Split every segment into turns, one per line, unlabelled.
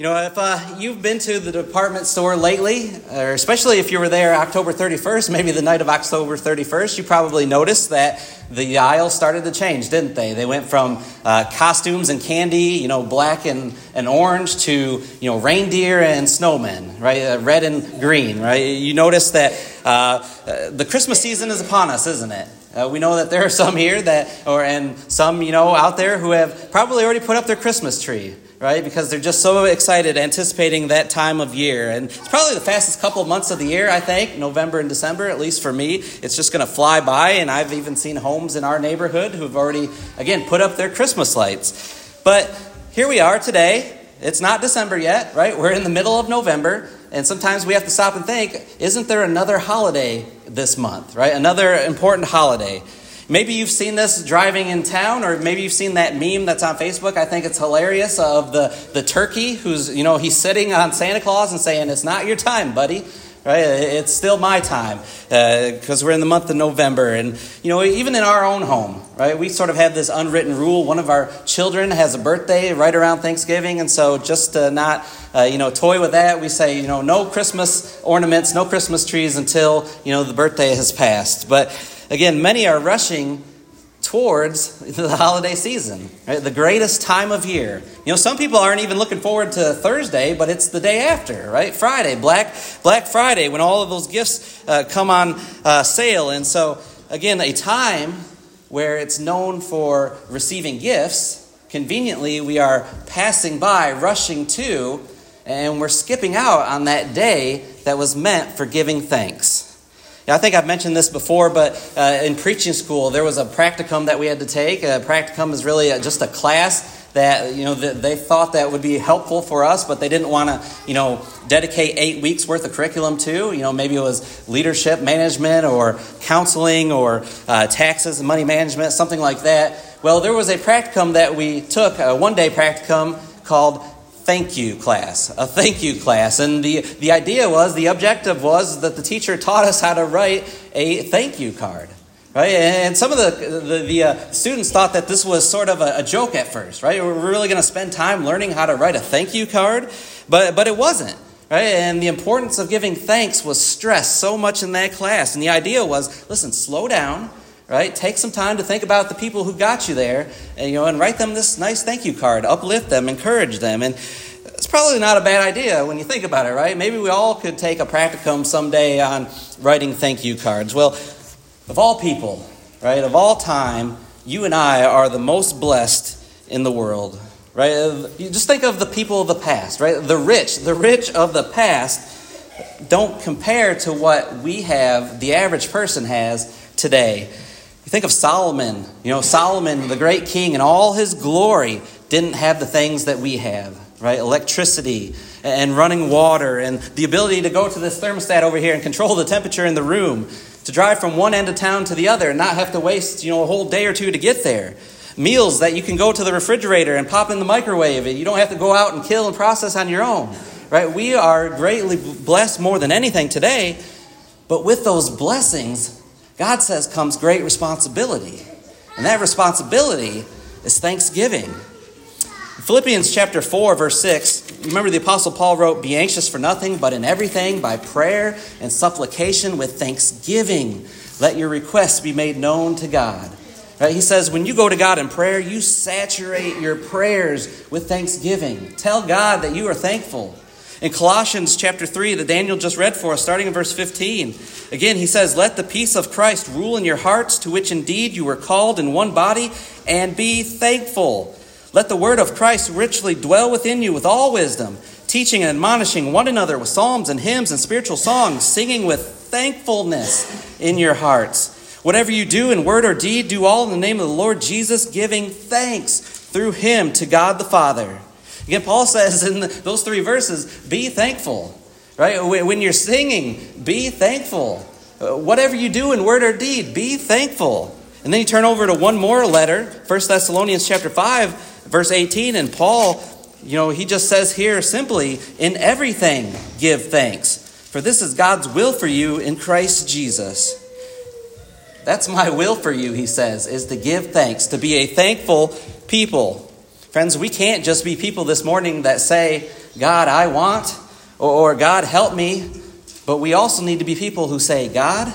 You know, if uh, you've been to the department store lately, or especially if you were there October 31st, maybe the night of October 31st, you probably noticed that the aisles started to change, didn't they? They went from uh, costumes and candy, you know, black and, and orange, to, you know, reindeer and snowmen, right? Uh, red and green, right? You notice that uh, uh, the Christmas season is upon us, isn't it? Uh, we know that there are some here that, or and some you know out there who have probably already put up their Christmas tree right? Because they're just so excited, anticipating that time of year. And it's probably the fastest couple of months of the year, I think, November and December, at least for me. It's just going to fly by, and I've even seen homes in our neighborhood who've already, again, put up their Christmas lights. But here we are today. It's not December yet, right? We're in the middle of November. And sometimes we have to stop and think, isn't there another holiday this month, right? Another important holiday. Maybe you've seen this driving in town, or maybe you've seen that meme that's on Facebook. I think it's hilarious of the, the turkey who's, you know, he's sitting on Santa Claus and saying, It's not your time, buddy. Right? It's still my time because uh, we're in the month of November. And, you know, even in our own home, right, we sort of have this unwritten rule. One of our children has a birthday right around Thanksgiving. And so just to not, uh, you know, toy with that, we say, you know, no Christmas ornaments, no Christmas trees until, you know, the birthday has passed. But, Again, many are rushing towards the holiday season, right? the greatest time of year. You know, some people aren't even looking forward to Thursday, but it's the day after, right? Friday, Black Black Friday, when all of those gifts uh, come on uh, sale. And so, again, a time where it's known for receiving gifts. Conveniently, we are passing by, rushing to, and we're skipping out on that day that was meant for giving thanks. I think I've mentioned this before, but uh, in preaching school, there was a practicum that we had to take. A practicum is really a, just a class that you know they thought that would be helpful for us, but they didn't want to you know dedicate eight weeks worth of curriculum to. You know, maybe it was leadership management or counseling or uh, taxes and money management, something like that. Well, there was a practicum that we took, a one day practicum called thank you class, a thank you class. And the, the idea was, the objective was that the teacher taught us how to write a thank you card. Right? And some of the, the, the uh, students thought that this was sort of a, a joke at first, right? We're really going to spend time learning how to write a thank you card, but, but it wasn't. Right? And the importance of giving thanks was stressed so much in that class. And the idea was listen, slow down, right? Take some time to think about the people who got you there, and you know, and write them this nice thank you card, uplift them, encourage them, and it's probably not a bad idea when you think about it, right? Maybe we all could take a practicum someday on writing thank you cards. Well, of all people, right, of all time, you and I are the most blessed in the world, right? You just think of the people of the past, right? The rich, the rich of the past don't compare to what we have, the average person has today. Think of Solomon. You know, Solomon, the great king, in all his glory, didn't have the things that we have, right? Electricity and running water and the ability to go to this thermostat over here and control the temperature in the room, to drive from one end of town to the other and not have to waste, you know, a whole day or two to get there. Meals that you can go to the refrigerator and pop in the microwave and you don't have to go out and kill and process on your own. Right? We are greatly blessed more than anything today, but with those blessings God says comes great responsibility. And that responsibility is thanksgiving. Philippians chapter 4, verse 6, remember the Apostle Paul wrote, Be anxious for nothing, but in everything, by prayer and supplication with thanksgiving, let your requests be made known to God. Right? He says, when you go to God in prayer, you saturate your prayers with thanksgiving. Tell God that you are thankful. In Colossians chapter 3 that Daniel just read for us, starting in verse 15, again he says, Let the peace of Christ rule in your hearts, to which indeed you were called in one body, and be thankful. Let the word of Christ richly dwell within you with all wisdom, teaching and admonishing one another with psalms and hymns and spiritual songs, singing with thankfulness in your hearts. Whatever you do in word or deed, do all in the name of the Lord Jesus, giving thanks through him to God the Father. Again, Paul says in those three verses, be thankful. Right? When you're singing, be thankful. Uh, whatever you do in word or deed, be thankful. And then you turn over to one more letter, 1 Thessalonians chapter 5, verse 18, and Paul, you know, he just says here simply, in everything give thanks, for this is God's will for you in Christ Jesus. That's my will for you, he says, is to give thanks, to be a thankful people. Friends, we can't just be people this morning that say, God, I want, or, God, help me. But we also need to be people who say, God,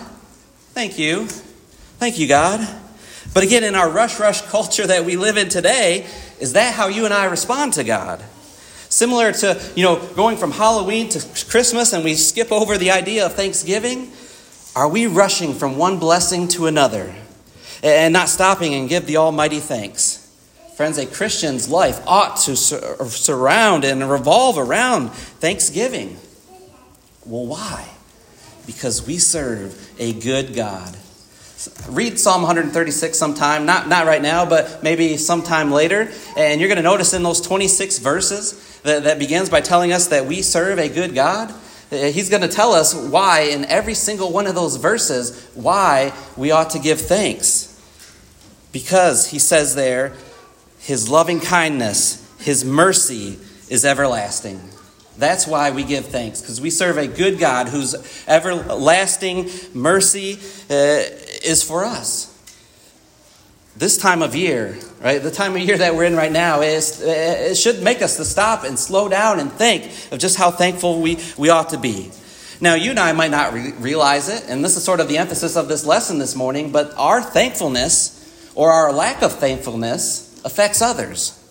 thank you. Thank you, God. But again, in our rush rush culture that we live in today, is that how you and I respond to God? Similar to, you know, going from Halloween to Christmas and we skip over the idea of Thanksgiving, are we rushing from one blessing to another and not stopping and give the Almighty thanks? Friends, a Christian's life ought to surround and revolve around thanksgiving. Well, why? Because we serve a good God. Read Psalm 136 sometime, not, not right now, but maybe sometime later. And you're going to notice in those 26 verses that, that begins by telling us that we serve a good God. Uh, he's going to tell us why, in every single one of those verses, why we ought to give thanks. Because he says there, his loving kindness, His mercy is everlasting. That's why we give thanks, because we serve a good God whose everlasting mercy uh, is for us. This time of year, right, the time of year that we're in right now, is, uh, it should make us to stop and slow down and think of just how thankful we, we ought to be. Now, you and I might not re- realize it, and this is sort of the emphasis of this lesson this morning, but our thankfulness or our lack of thankfulness affects others.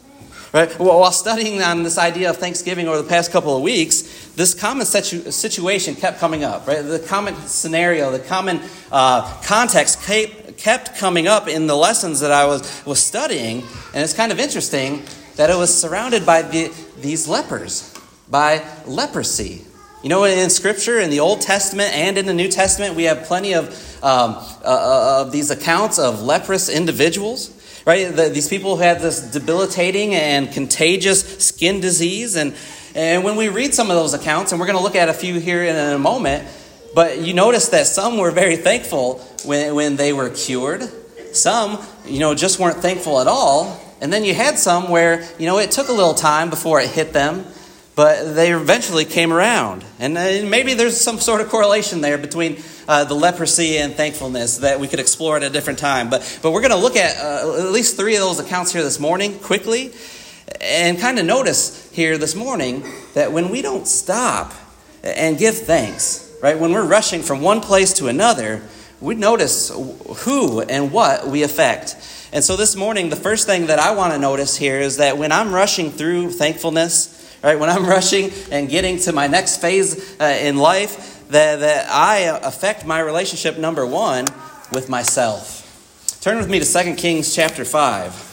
Right? Well, while studying on this idea of Thanksgiving over the past couple of weeks, this common situ- situation kept coming up. Right? The common scenario, the common uh, context kept, coming up in the lessons that I was, was studying. And it's kind of interesting that it was surrounded by the, these lepers, by leprosy. You know, in Scripture, in the Old Testament and in the New Testament, we have plenty of, um, uh, uh of these accounts of leprous individuals right? The, these people had this debilitating and contagious skin disease. And, and when we read some of those accounts, and we're going to look at a few here in a moment, but you notice that some were very thankful when, when they were cured. Some, you know, just weren't thankful at all. And then you had some where, you know, it took a little time before it hit them but they eventually came around. And uh, maybe there's some sort of correlation there between uh, the leprosy and thankfulness that we could explore at a different time. But, but we're going to look at uh, at least three of those accounts here this morning quickly and kind of notice here this morning that when we don't stop and give thanks, right, when we're rushing from one place to another, we notice who and what we affect. And so this morning, the first thing that I want to notice here is that when I'm rushing through thankfulness, right, when I'm rushing and getting to my next phase uh, in life, that, that I affect my relationship, number one, with myself. Turn with me to 2 Kings chapter 5.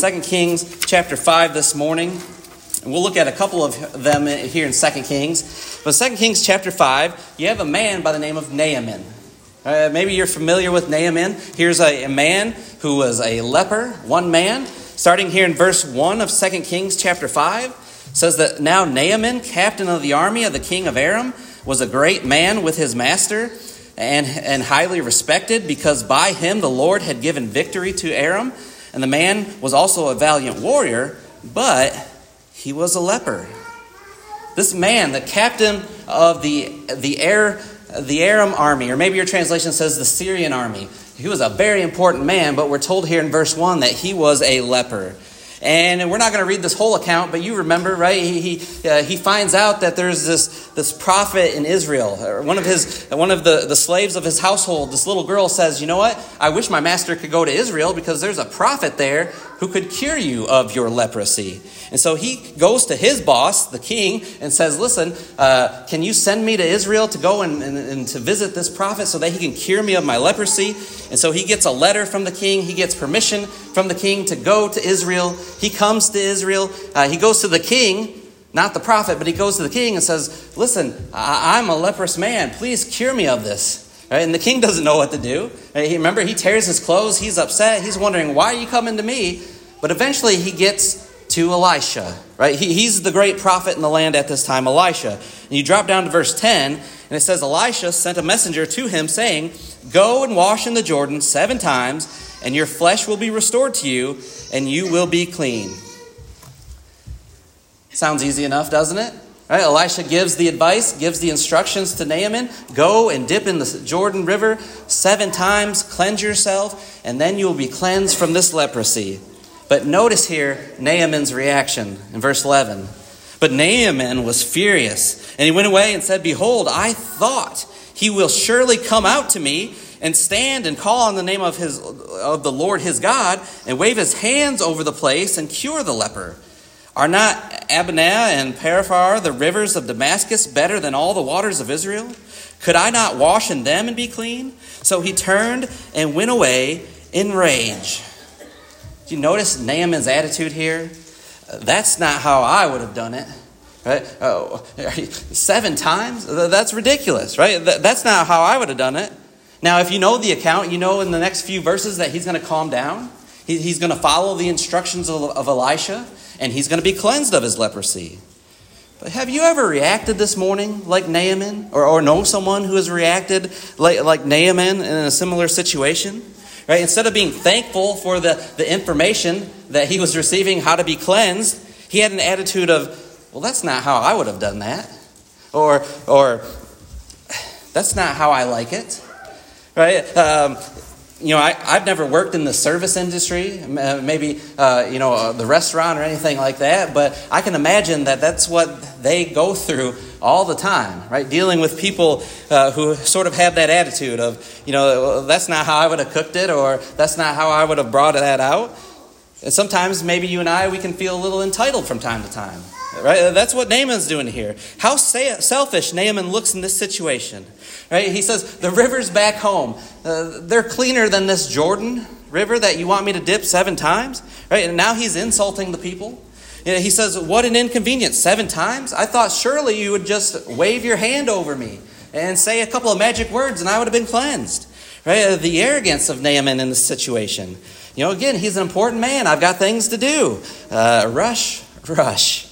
2 Kings chapter 5 this morning. And we'll look at a couple of them here in 2 Kings. But 2 Kings chapter 5, you have a man by the name of Naaman. Uh, maybe you're familiar with Naaman. Here's a, a man who was a leper, one man. Starting here in verse 1 of 2 Kings chapter 5, says that now Naaman, captain of the army of the king of Aram, was a great man with his master and, and highly respected because by him the Lord had given victory to Aram. And the man was also a valiant warrior, but he was a leper. This man, the captain of the, the, Air, the Aram army, or maybe your translation says the Syrian army, he was a very important man, but we're told here in verse 1 that he was a leper. And we're not going to read this whole account, but you remember, right? He, he, uh, he finds out that there's this, this prophet in Israel. One of, his, one of the, the slaves of his household, this little girl says, You know what? I wish my master could go to Israel because there's a prophet there who could cure you of your leprosy. And so he goes to his boss, the king, and says, Listen, uh, can you send me to Israel to go and, and, and to visit this prophet so that he can cure me of my leprosy? And so he gets a letter from the king. He gets permission from the king to go to Israel. He comes to Israel. Uh, he goes to the king, not the prophet, but he goes to the king and says, Listen, I- I'm a leprous man. Please cure me of this. Right? And the king doesn't know what to do. He, remember, he tears his clothes. He's upset. He's wondering, Why are you coming to me? But eventually he gets to Elisha. Right? He, he's the great prophet in the land at this time, Elisha. And you drop down to verse 10, and it says, Elisha sent a messenger to him, saying, Go and wash in the Jordan seven times and your flesh will be restored to you, and you will be clean. Sounds easy enough, doesn't it? Right? Elisha gives the advice, gives the instructions to Naaman go and dip in the Jordan River seven times, cleanse yourself, and then you will be cleansed from this leprosy. But notice here Naaman's reaction in verse 11. But Naaman was furious, and he went away and said, Behold, I thought he will surely come out to me and stand and call on the name of, his, of the Lord his God and wave his hands over the place and cure the leper. Are not Abana and Pharpar, the rivers of Damascus, better than all the waters of Israel? Could I not wash in them and be clean? So he turned and went away in rage. Do you notice Naaman's attitude here? That's not how I would have done it. Right? Oh, seven times? That's ridiculous, right? That's not how I would have done it. Now, if you know the account, you know in the next few verses that he's going to calm down. He's going to follow the instructions of Elisha, and he's going to be cleansed of his leprosy. But have you ever reacted this morning like Naaman, or, or know someone who has reacted like, like Naaman in a similar situation? Right? Instead of being thankful for the, the information that he was receiving, how to be cleansed, he had an attitude of, well, that's not how I would have done that. Or, or that's not how I like it. Right? Um, you know, I, I've never worked in the service industry, maybe, uh, you know, uh, the restaurant or anything like that, but I can imagine that that's what they go through all the time, right? Dealing with people uh, who sort of have that attitude of, you know, that's not how I would have cooked it, or that's not how I would have brought that out. And sometimes maybe you and I, we can feel a little entitled from time to time. Right? That's what Naaman's doing here. How selfish Naaman looks in this situation. Right? He says, The river's back home. Uh, they're cleaner than this Jordan river that you want me to dip seven times. Right? And now he's insulting the people. He says, What an inconvenience. Seven times? I thought surely you would just wave your hand over me and say a couple of magic words and I would have been cleansed. Right? Uh, the arrogance of Naaman in this situation. You know, again, he's an important man. I've got things to do. Uh, rush, rush.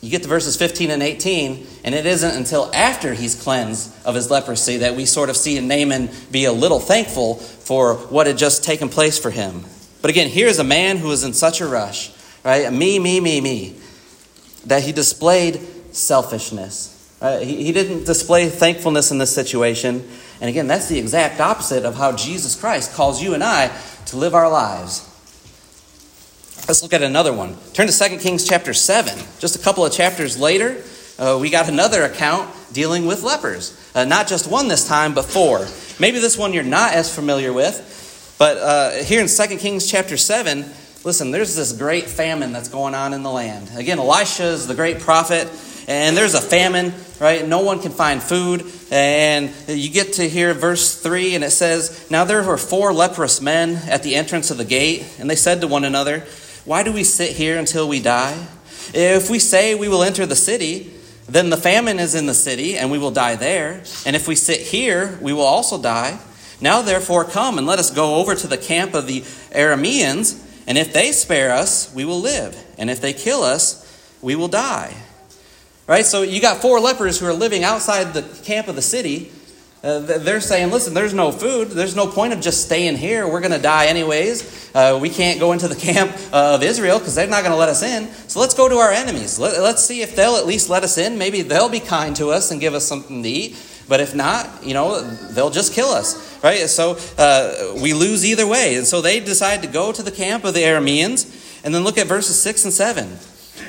You get to verses 15 and 18, and it isn't until after he's cleansed of his leprosy that we sort of see Naaman be a little thankful for what had just taken place for him. But again, here's a man who was in such a rush, right? Me, me, me, me, that he displayed selfishness. Right? He, he didn't display thankfulness in this situation. And again, that's the exact opposite of how Jesus Christ calls you and I to live our lives. Let's look at another one. Turn to 2 Kings chapter 7. Just a couple of chapters later, uh, we got another account dealing with lepers. Uh, not just one this time, but four. Maybe this one you're not as familiar with, but uh, here in 2 Kings chapter 7, listen, there's this great famine that's going on in the land. Again, Elisha is the great prophet, and there's a famine, right? No one can find food. And you get to hear verse 3, and it says, Now there were four leprous men at the entrance of the gate, and they said to one another, why do we sit here until we die? If we say we will enter the city, then the famine is in the city, and we will die there. And if we sit here, we will also die. Now, therefore, come and let us go over to the camp of the Arameans, and if they spare us, we will live. And if they kill us, we will die. Right? So you got four lepers who are living outside the camp of the city. Uh, they're saying, listen, there's no food. There's no point of just staying here. We're going to die anyways. Uh, we can't go into the camp of Israel because they're not going to let us in. So let's go to our enemies. Let, us see if they'll at least let us in. Maybe they'll be kind to us and give us something to eat. But if not, you know, they'll just kill us. Right? So uh, we lose either way. And so they decide to go to the camp of the Arameans. And then look at verses 6 and 7.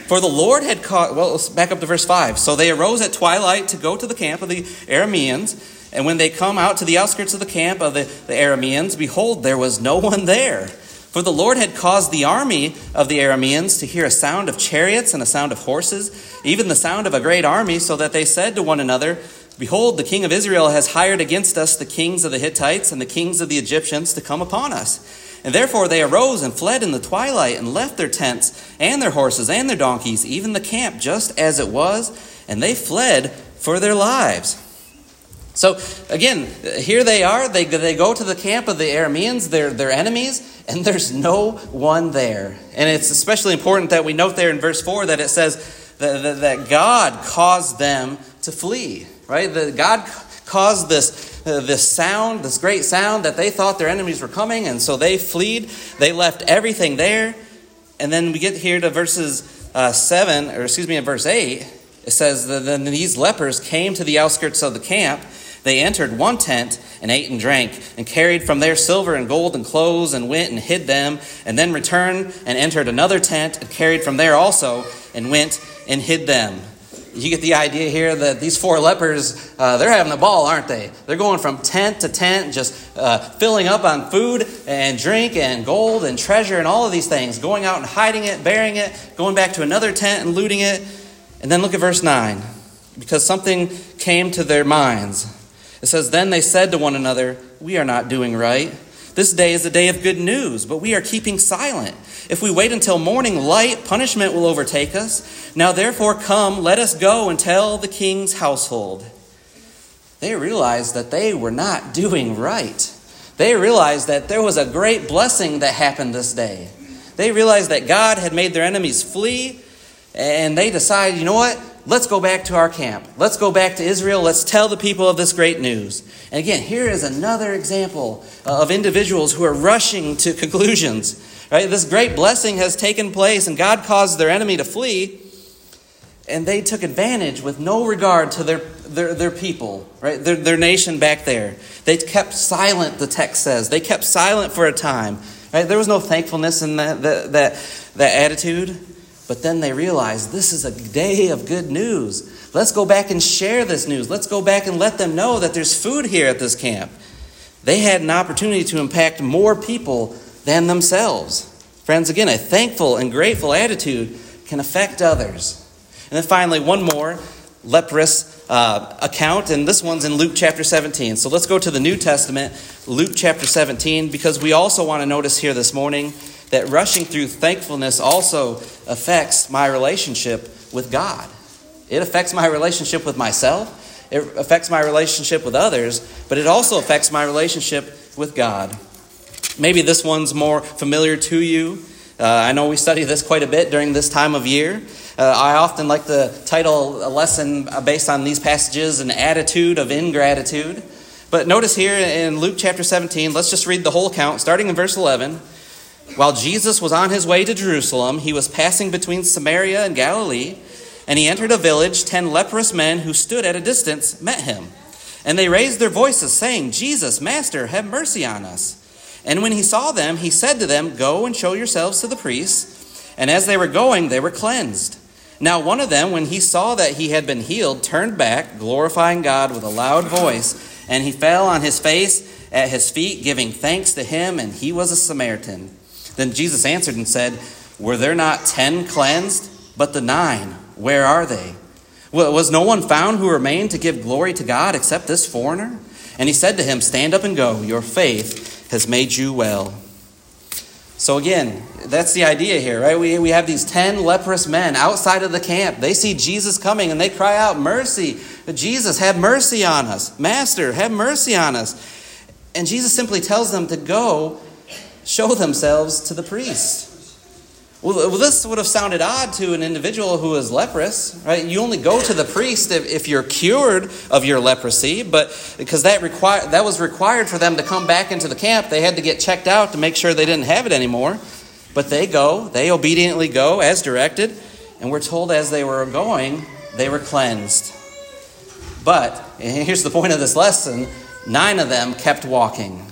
For the Lord had caught, well, back up to verse 5. So they arose at twilight to go to the camp of the Arameans. And when they come out to the outskirts of the camp of the, the Arameans, behold, there was no one there. For the Lord had caused the army of the Arameans to hear a sound of chariots and a sound of horses, even the sound of a great army, so that they said to one another, Behold, the king of Israel has hired against us the kings of the Hittites and the kings of the Egyptians to come upon us. And therefore they arose and fled in the twilight and left their tents and their horses and their donkeys, even the camp just as it was, and they fled for their lives. So again, here they are. They, they go to the camp of the Arameans, their, their enemies, and there's no one there. And it's especially important that we note there in verse 4 that it says that, that, that God caused them to flee, right? That God caused this, uh, this sound, this great sound, that they thought their enemies were coming, and so they fled. They left everything there. And then we get here to verses uh, 7, or excuse me, in verse 8, it says that then these lepers came to the outskirts of the camp they entered one tent and ate and drank, and carried from there silver and gold and clothes, and went and hid them, and then returned and entered another tent, and carried from there also and went and hid them. You get the idea here that these four lepers, uh, they're having a ball, aren't they? They're going from tent to tent, just uh, filling up on food and drink and gold and treasure and all of these things, going out and hiding it, burying it, going back to another tent and looting it. And then look at verse 9. Because something came to their minds. It says, Then they said to one another, We are not doing right. This day is a day of good news, but we are keeping silent. If we wait until morning light, punishment will overtake us. Now, therefore, come, let us go and tell the king's household. They realized that they were not doing right. They realized that there was a great blessing that happened this day. They realized that God had made their enemies flee, and they decided, you know what? Let's go back to our camp. Let's go back to Israel. Let's tell the people of this great news. And again, here is another example uh, of individuals who are rushing to conclusions. Right? This great blessing has taken place, and God caused their enemy to flee, and they took advantage with no regard to their, their, their people, right? Their, their nation back there. They kept silent, the text says. They kept silent for a time. Right? There was no thankfulness in that, that, that, that attitude. But then they realized this is a day of good news. Let's go back and share this news. Let's go back and let them know that there's food here at this camp. They had an opportunity to impact more people than themselves. Friends, again, a thankful and grateful attitude can affect others. And then finally, one more leprous uh, account, and this one's in Luke chapter 17. So let's go to the New Testament, Luke chapter 17, because we also want to notice here this morning that rushing through thankfulness also affects my relationship with God. It affects my relationship with myself, it affects my relationship with others, but it also affects my relationship with God. Maybe this one's more familiar to you. Uh, I know we study this quite a bit during this time of year. Uh, I often like to title a lesson based on these passages an attitude of ingratitude. But notice here in Luke chapter 17, let's just read the whole account, starting in verse 11. While Jesus was on his way to Jerusalem, he was passing between Samaria and Galilee, and he entered a village. Ten leprous men who stood at a distance met him. And they raised their voices, saying, Jesus, Master, have mercy on us. And when he saw them, he said to them, Go and show yourselves to the priests. And as they were going, they were cleansed. Now one of them, when he saw that he had been healed, turned back, glorifying God with a loud voice, and he fell on his face at his feet, giving thanks to him, and he was a Samaritan. Then Jesus answered and said, Were there not ten cleansed? But the nine, where are they? Was no one found who remained to give glory to God except this foreigner? And he said to him, Stand up and go. Your faith has made you well. So, again, that's the idea here, right? We, we have these 10 leprous men outside of the camp. They see Jesus coming and they cry out, Mercy! Jesus, have mercy on us. Master, have mercy on us. And Jesus simply tells them to go show themselves to the priest. Well, this would have sounded odd to an individual who is leprous, right? You only go to the priest if, if you're cured of your leprosy, but because that require, that was required for them to come back into the camp, they had to get checked out to make sure they didn't have it anymore. But they go, they obediently go as directed, and we're told as they were going, they were cleansed. But, here's the point of this lesson nine of them kept walking.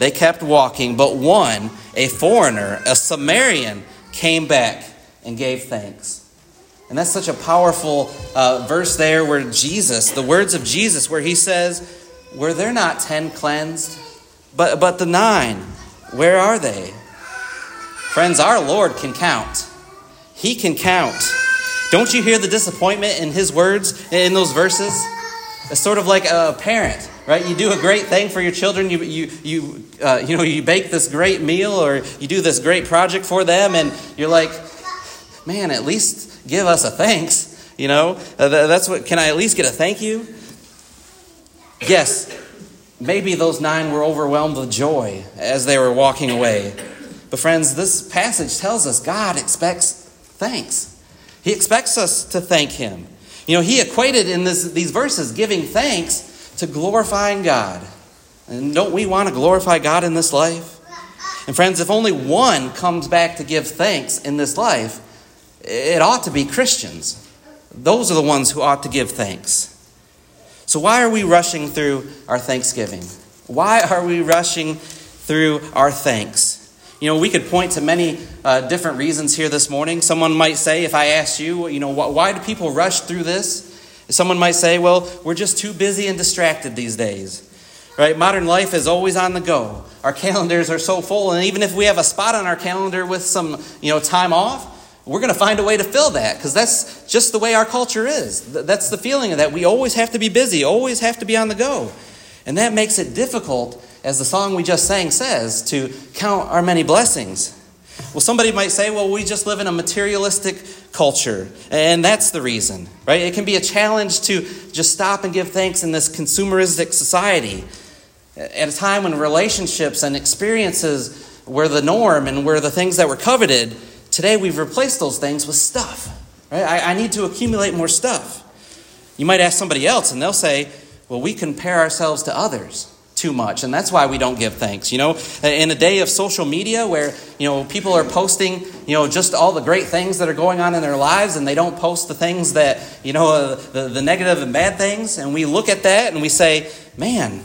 They kept walking, but one, a foreigner, a Samaritan, came back and gave thanks. And that's such a powerful uh, verse there where Jesus, the words of Jesus, where he says, Were there not ten cleansed? But, but the nine, where are they? Friends, our Lord can count. He can count. Don't you hear the disappointment in his words in those verses? It's sort of like a parent right? You do a great thing for your children. You, you, you, uh, you know, you bake this great meal or you do this great project for them, and you're like, man, at least give us a thanks. You know, uh, that's what. Can I at least get a thank you? Yes, maybe those nine were overwhelmed with joy as they were walking away. But friends, this passage tells us God expects thanks. He expects us to thank Him. You know, He equated in this, these verses giving thanks to glorifying God. And don't we want to glorify God in this life? And friends, if only one comes back to give thanks in this life, it ought to be Christians. Those are the ones who ought to give thanks. So, why are we rushing through our Thanksgiving? Why are we rushing through our thanks? You know, we could point to many uh, different reasons here this morning. Someone might say, if I asked you, you know, why do people rush through this? Someone might say, well, we're just too busy and distracted these days. Right? Modern life is always on the go. Our calendars are so full, and even if we have a spot on our calendar with some, you know, time off, we're going to find a way to fill that because that's just the way our culture is. That's the feeling of that we always have to be busy, always have to be on the go. And that makes it difficult as the song we just sang says, to count our many blessings. Well, somebody might say, well, we just live in a materialistic culture, and that's the reason, right? It can be a challenge to just stop and give thanks in this consumeristic society at a time when relationships and experiences were the norm and were the things that were coveted. Today, we've replaced those things with stuff, right? I, I need to accumulate more stuff. You might ask somebody else, and they'll say, well, we compare ourselves to others too much and that's why we don't give thanks you know? In a day of social media where you know people are posting you know just all the great things that are going on in their lives and they don't post the things that you know uh, the, the negative and bad things and we look at that and we say man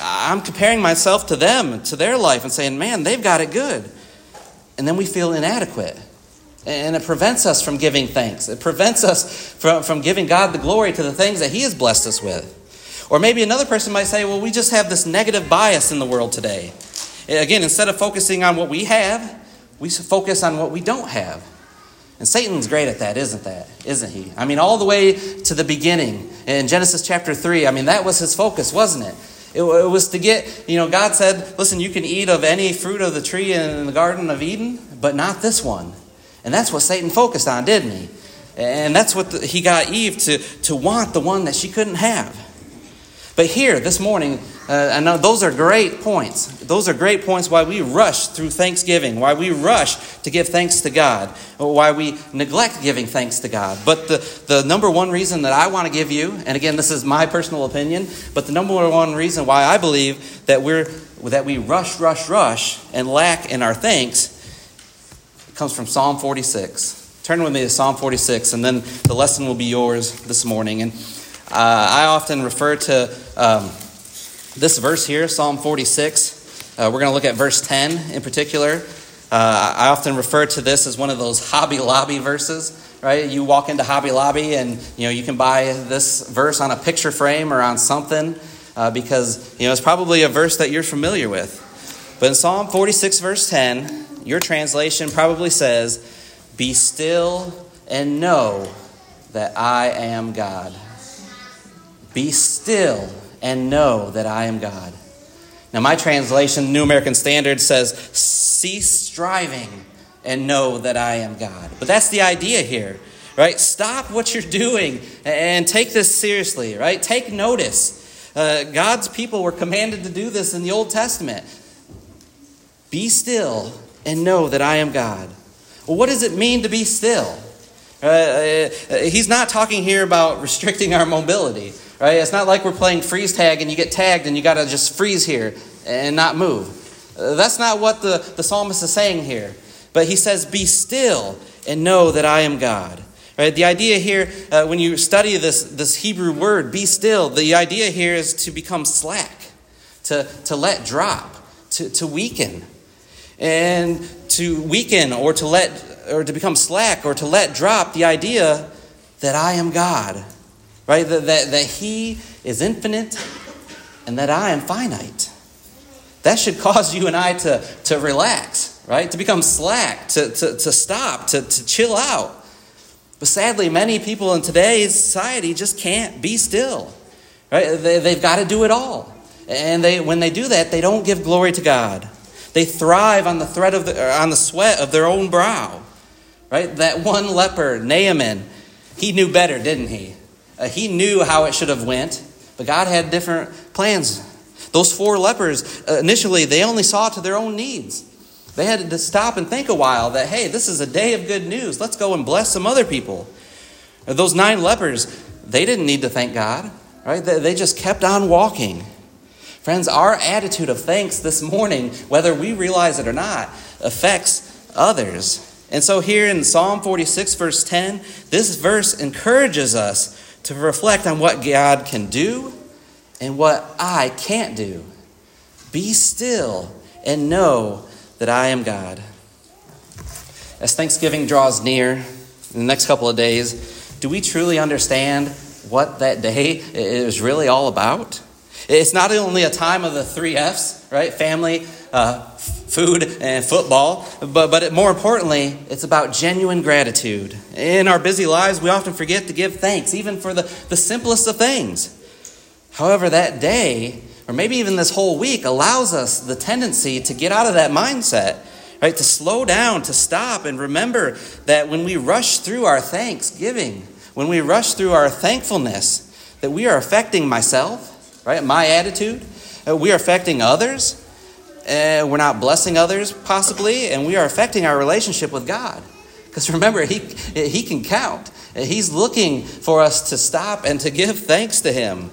i'm comparing myself to them to their life and saying man they've got it good. And then we feel inadequate. And it prevents us from giving thanks. It prevents us from, from giving god the glory to the things that he has blessed us with or maybe another person might say, well, we just have this negative bias in the world today. Eh, again, instead of focusing on what we have, we focus on what we don't have. And Satan's great at that, isn't that? Isn't he? I mean, all the way to the beginning in Genesis chapter 3, I mean, that was his focus, wasn't it? It, it was to get, you know, God said, listen, you can eat of any fruit of the tree in the Garden of Eden, but not this one. And that's what Satan focused on, didn't he? And that's what the, he got Eve to, to want the one that she couldn't have. But here, this morning, uh, I know those are great points. Those are great points why we rush through Thanksgiving, why we rush to give thanks to God, why we neglect giving thanks to God. But the, the number one reason that I want to give you, and again, this is my personal opinion, but the number one reason why I believe that, we're, that we rush, rush, rush and lack in our thanks comes from Psalm 46. Turn with me to Psalm 46, and then the lesson will be yours this morning. And uh, I often refer to um, this verse here, Psalm 46. Uh, we're going to look at verse 10 in particular. Uh, I often refer to this as one of those Hobby Lobby verses, right? You walk into Hobby Lobby and you know you can buy this verse on a picture frame or on something uh, because you know it's probably a verse that you're familiar with. But in Psalm 46, verse 10, your translation probably says, "Be still and know that I am God." Be still and know that I am God. Now, my translation, New American Standard, says, Cease striving and know that I am God. But that's the idea here, right? Stop what you're doing and take this seriously, right? Take notice. Uh, God's people were commanded to do this in the Old Testament. Be still and know that I am God. Well, what does it mean to be still? Uh, uh, he's not talking here about restricting our mobility. Right? It's not like we're playing freeze tag and you get tagged and you got to just freeze here and not move. Uh, that's not what the, the psalmist is saying here. But he says, Be still and know that I am God. Right? The idea here, uh, when you study this, this Hebrew word, be still, the idea here is to become slack, to, to let drop, to, to weaken. And to weaken or to let or to become slack or to let drop the idea that I am God right? That, that, that He is infinite and that I am finite. That should cause you and I to, to relax, right? To become slack, to, to, to stop, to, to chill out. But sadly, many people in today's society just can't be still, right? They, they've got to do it all. And they, when they do that, they don't give glory to God. They thrive on the threat of the, on the sweat of their own brow, right? That one leper, Naaman, he knew better, didn't he? Uh, he knew how it should have went, but God had different plans. Those four lepers, uh, initially, they only saw to their own needs. They had to stop and think a while that, hey, this is a day of good news. Let's go and bless some other people. Those nine lepers, they didn't need to thank God, right? They just kept on walking. Friends, our attitude of thanks this morning, whether we realize it or not, affects others. And so, here in Psalm 46, verse 10, this verse encourages us to reflect on what God can do and what I can't do. Be still and know that I am God. As Thanksgiving draws near in the next couple of days, do we truly understand what that day is really all about? It's not only a time of the three F's, right? Family, uh, food, and football, but, but more importantly, it's about genuine gratitude. In our busy lives, we often forget to give thanks, even for the, the simplest of things. However, that day, or maybe even this whole week, allows us the tendency to get out of that mindset, right? To slow down, to stop, and remember that when we rush through our thanksgiving, when we rush through our thankfulness, that we are affecting myself, right? My attitude. Uh, we are affecting others. Uh, we're not blessing others, possibly, and we are affecting our relationship with God. Because remember, he, he can count. He's looking for us to stop and to give thanks to Him.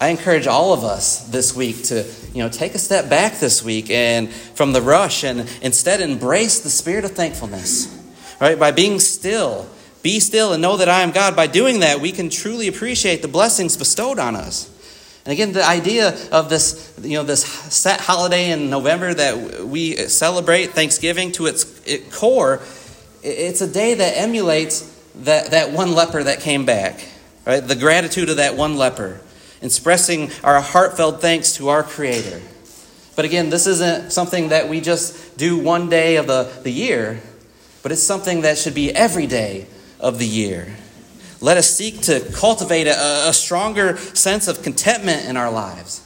I encourage all of us this week to, you know, take a step back this week and from the rush and instead embrace the spirit of thankfulness. Right? By being still be still and know that I am God. By doing that, we can truly appreciate the blessings bestowed on us. And again, the idea of this, you know, this set holiday in November that we celebrate, Thanksgiving, to its core, it's a day that emulates that, that one leper that came back, right? The gratitude of that one leper, expressing our heartfelt thanks to our Creator. But again, this isn't something that we just do one day of the, the year, but it's something that should be every day of the year. Let us seek to cultivate a, a stronger sense of contentment in our lives.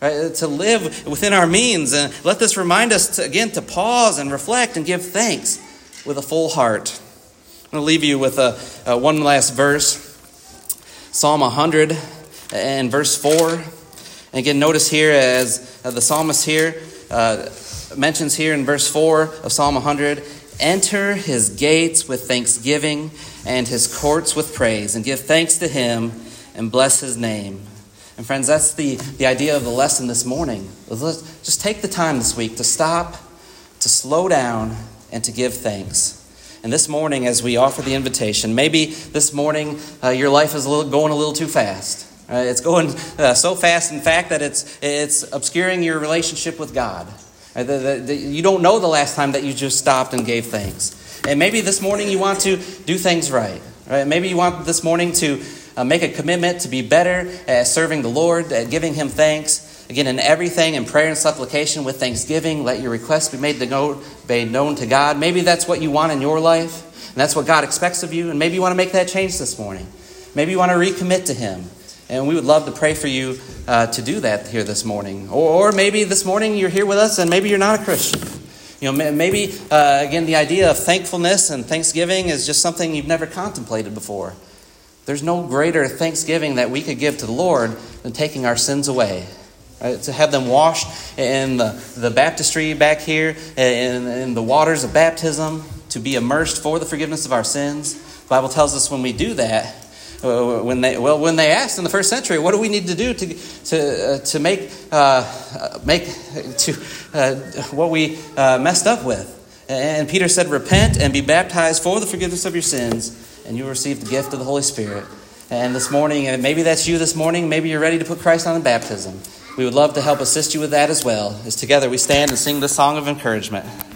Right? To live within our means. And let this remind us, to, again, to pause and reflect and give thanks with a full heart. I'm going to leave you with a, a one last verse Psalm 100 and verse 4. And again, notice here as the psalmist here uh, mentions here in verse 4 of Psalm 100 enter his gates with thanksgiving and his courts with praise, and give thanks to him and bless his name. And friends, that's the, the idea of the lesson this morning. Let's just take the time this week to stop, to slow down, and to give thanks. And this morning, as we offer the invitation, maybe this morning uh, your life is a little, going a little too fast. Uh, it's going uh, so fast, in fact, that it's, it's obscuring your relationship with God. Uh, you don't know the last time that you just stopped and gave thanks. And maybe this morning you want to do things right. right? Maybe you want this morning to uh, make a commitment to be better at serving the Lord, at giving Him thanks. Again, in everything, in prayer and supplication with thanksgiving, let your requests be made, made known to God. Maybe that's what you want in your life, and that's what God expects of you. And maybe you want to make that change this morning. Maybe you want to recommit to Him. And we would love to pray for you uh, to do that here this morning. Or, or maybe this morning you're here with us and maybe you're not a Christian. You know, maybe, uh, again, the idea of thankfulness and thanksgiving is just something you've never contemplated before. There's no greater thanksgiving that we could give to the Lord than taking our sins away. Right? To have them washed in the, the baptistry back here, in, in the waters of baptism, to be immersed for the forgiveness of our sins. The Bible tells us when we do that, uh, when they well when they asked in the first century, what do we need to do to to uh, to make uh, make to uh, what we uh, messed up with? And Peter said, "Repent and be baptized for the forgiveness of your sins, and you will receive the gift of the Holy Spirit." And this morning, and maybe that's you this morning. Maybe you're ready to put Christ on the baptism. We would love to help assist you with that as well. As together we stand and sing the song of encouragement.